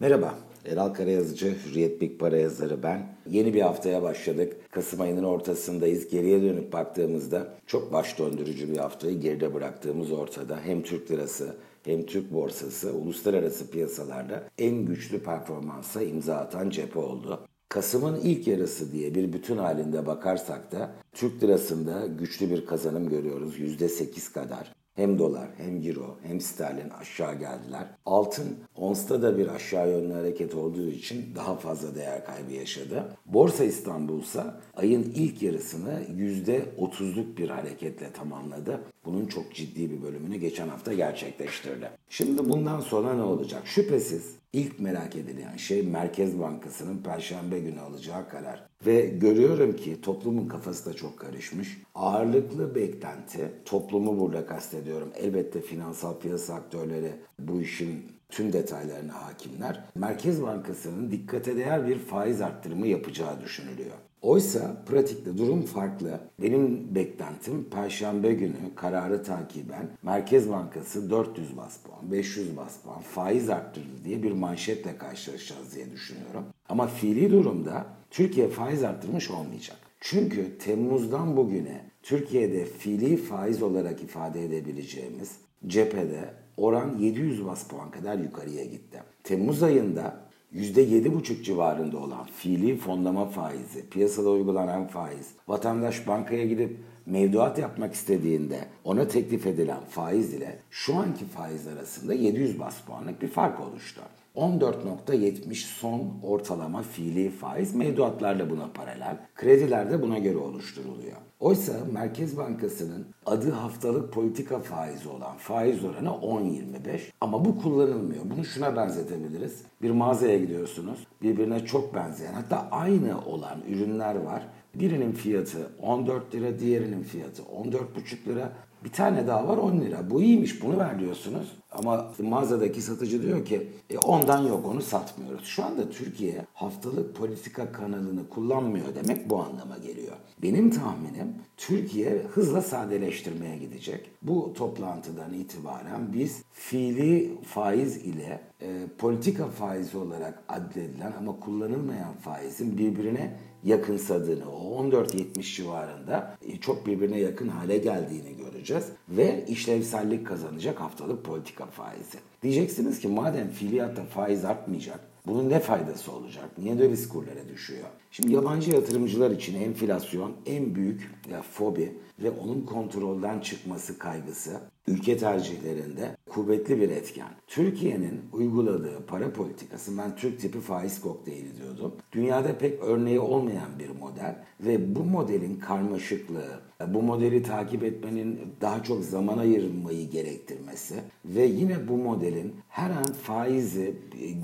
Merhaba, Eral Karayazıcı, Hürriyet Big Para yazarı ben. Yeni bir haftaya başladık. Kasım ayının ortasındayız. Geriye dönüp baktığımızda çok baş döndürücü bir haftayı geride bıraktığımız ortada. Hem Türk lirası hem Türk borsası uluslararası piyasalarda en güçlü performansa imza atan cephe oldu. Kasım'ın ilk yarısı diye bir bütün halinde bakarsak da Türk lirasında güçlü bir kazanım görüyoruz. %8 kadar. Hem dolar hem euro hem sterlin aşağı geldiler. Altın onsta da bir aşağı yönlü hareket olduğu için daha fazla değer kaybı yaşadı. Borsa İstanbul ise ayın ilk yarısını %30'luk bir hareketle tamamladı. Bunun çok ciddi bir bölümünü geçen hafta gerçekleştirdi. Şimdi bundan sonra ne olacak? Şüphesiz ilk merak edilen şey Merkez Bankası'nın Perşembe günü alacağı karar. Ve görüyorum ki toplumun kafası da çok karışmış. Ağırlıklı beklenti, toplumu burada kastediyorum. Elbette finansal piyasa aktörleri bu işin tüm detaylarına hakimler. Merkez Bankası'nın dikkate değer bir faiz arttırımı yapacağı düşünülüyor. Oysa pratikte durum farklı. Benim beklentim Perşembe günü kararı takiben Merkez Bankası 400 bas puan, 500 bas puan faiz arttırdı diye bir manşetle karşılaşacağız diye düşünüyorum. Ama fiili durumda Türkiye faiz arttırmış olmayacak. Çünkü Temmuz'dan bugüne Türkiye'de fiili faiz olarak ifade edebileceğimiz cephede oran 700 bas puan kadar yukarıya gitti. Temmuz ayında %7,5 civarında olan fiili fonlama faizi, piyasada uygulanan faiz, vatandaş bankaya gidip mevduat yapmak istediğinde ona teklif edilen faiz ile şu anki faiz arasında 700 bas puanlık bir fark oluştu. 14.70 son ortalama fiili faiz mevduatlarla buna paralel, krediler de buna göre oluşturuluyor. Oysa Merkez Bankası'nın adı haftalık politika faizi olan faiz oranı 10.25 ama bu kullanılmıyor. Bunu şuna benzetebiliriz. Bir mağazaya gidiyorsunuz. Birbirine çok benzeyen hatta aynı olan ürünler var. Birinin fiyatı 14 lira, diğerinin fiyatı 14,5 lira. Bir tane daha var 10 lira. Bu iyiymiş bunu ver diyorsunuz. Ama mağazadaki satıcı diyor ki e, ondan yok onu satmıyoruz. Şu anda Türkiye haftalık politika kanalını kullanmıyor demek bu anlama geliyor. Benim tahminim Türkiye hızla sadeleştirmeye gidecek. Bu toplantıdan itibaren biz fiili faiz ile e, politika faizi olarak adledilen ama kullanılmayan faizin birbirine yakınsadığını, o 14.70 civarında e, çok birbirine yakın hale geldiğini göreceğiz. Ve işlevsellik kazanacak haftalık politika faizi. Diyeceksiniz ki madem fiiliyatta faiz artmayacak, bunun ne faydası olacak? Niye döviz kurları düşüyor? Şimdi yabancı yatırımcılar için enflasyon en büyük ya, fobi ve onun kontrolden çıkması kaygısı ülke tercihlerinde kuvvetli bir etken. Türkiye'nin uyguladığı para politikası ben Türk tipi faiz kokteyli diyordum. Dünyada pek örneği olmayan bir model ve bu modelin karmaşıklığı, bu modeli takip etmenin daha çok zaman ayırmayı gerektirmesi ve yine bu modelin her an faizi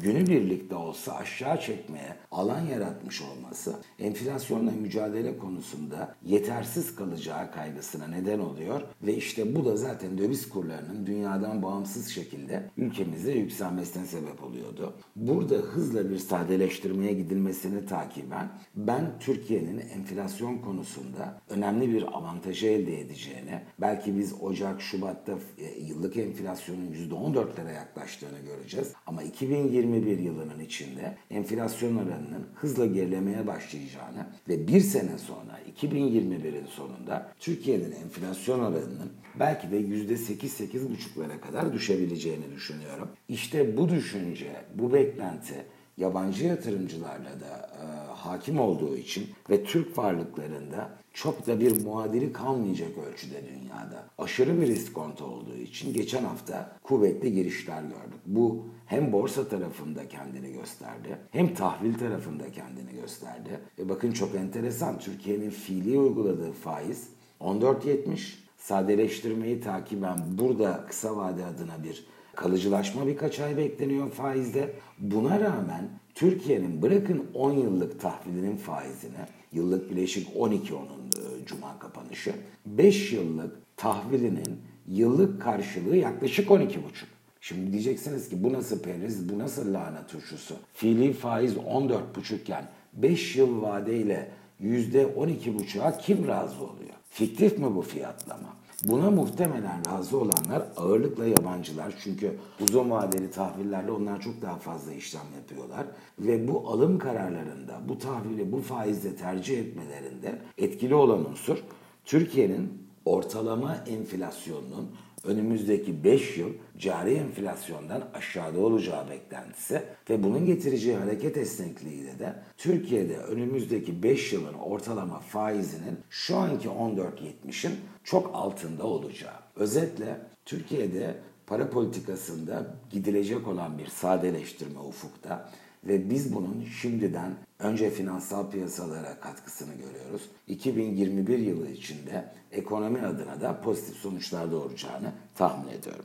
günübirlik de olsa aşağı çekmeye alan yaratmış olması enflasyonla mücadele konusunda yetersiz kalacağı kaygısına neden oluyor ve işte bu da zaten döviz kurlarının dünyadan bağımsız şekilde ülkemizde yükselmesine sebep oluyordu. Burada hızla bir sadeleştirmeye gidilmesini takiben ben Türkiye'nin enflasyon konusunda önemli bir avantajı elde edeceğini, belki biz Ocak, Şubat'ta e, yıllık enflasyonun %14'lere yaklaştığını göreceğiz. Ama 2021 yılının içinde enflasyon oranının hızla gerilemeye başlayacağını ve bir sene sonra 2021'in sonunda Türkiye'nin enflasyon oranının belki de %8-8,5'lara kadar düşebileceğini düşünüyorum. İşte bu düşünce, bu beklenti yabancı yatırımcılarla da e, hakim olduğu için ve Türk varlıklarında çok da bir muadili kalmayacak ölçüde dünyada. Aşırı bir iskonto olduğu için geçen hafta kuvvetli girişler gördük. Bu hem borsa tarafında kendini gösterdi hem tahvil tarafında kendini gösterdi. E bakın çok enteresan Türkiye'nin fiili uyguladığı faiz 14.70 sadeleştirmeyi takiben burada kısa vade adına bir kalıcılaşma birkaç ay bekleniyor faizde. Buna rağmen Türkiye'nin bırakın 10 yıllık tahvilinin faizine, yıllık bileşik 12 onun e, cuma kapanışı, 5 yıllık tahvilinin yıllık karşılığı yaklaşık 12,5. Şimdi diyeceksiniz ki bu nasıl periz, bu nasıl lahana turşusu? Fiili faiz 14,5 iken 5 yıl vadeyle %12,5'a kim razı oluyor? Fiktif mi bu fiyatlama? Buna muhtemelen razı olanlar ağırlıkla yabancılar. Çünkü uzun vadeli tahvillerle onlar çok daha fazla işlem yapıyorlar. Ve bu alım kararlarında bu tahvili bu faizle tercih etmelerinde etkili olan unsur Türkiye'nin ortalama enflasyonunun önümüzdeki 5 yıl cari enflasyondan aşağıda olacağı beklentisi ve bunun getireceği hareket esnekliğiyle de Türkiye'de önümüzdeki 5 yılın ortalama faizinin şu anki 14.70'in çok altında olacağı. Özetle Türkiye'de para politikasında gidilecek olan bir sadeleştirme ufukta ve biz bunun şimdiden önce finansal piyasalara katkısını görüyoruz. 2021 yılı içinde ekonomi adına da pozitif sonuçlar doğuracağını tahmin ediyorum.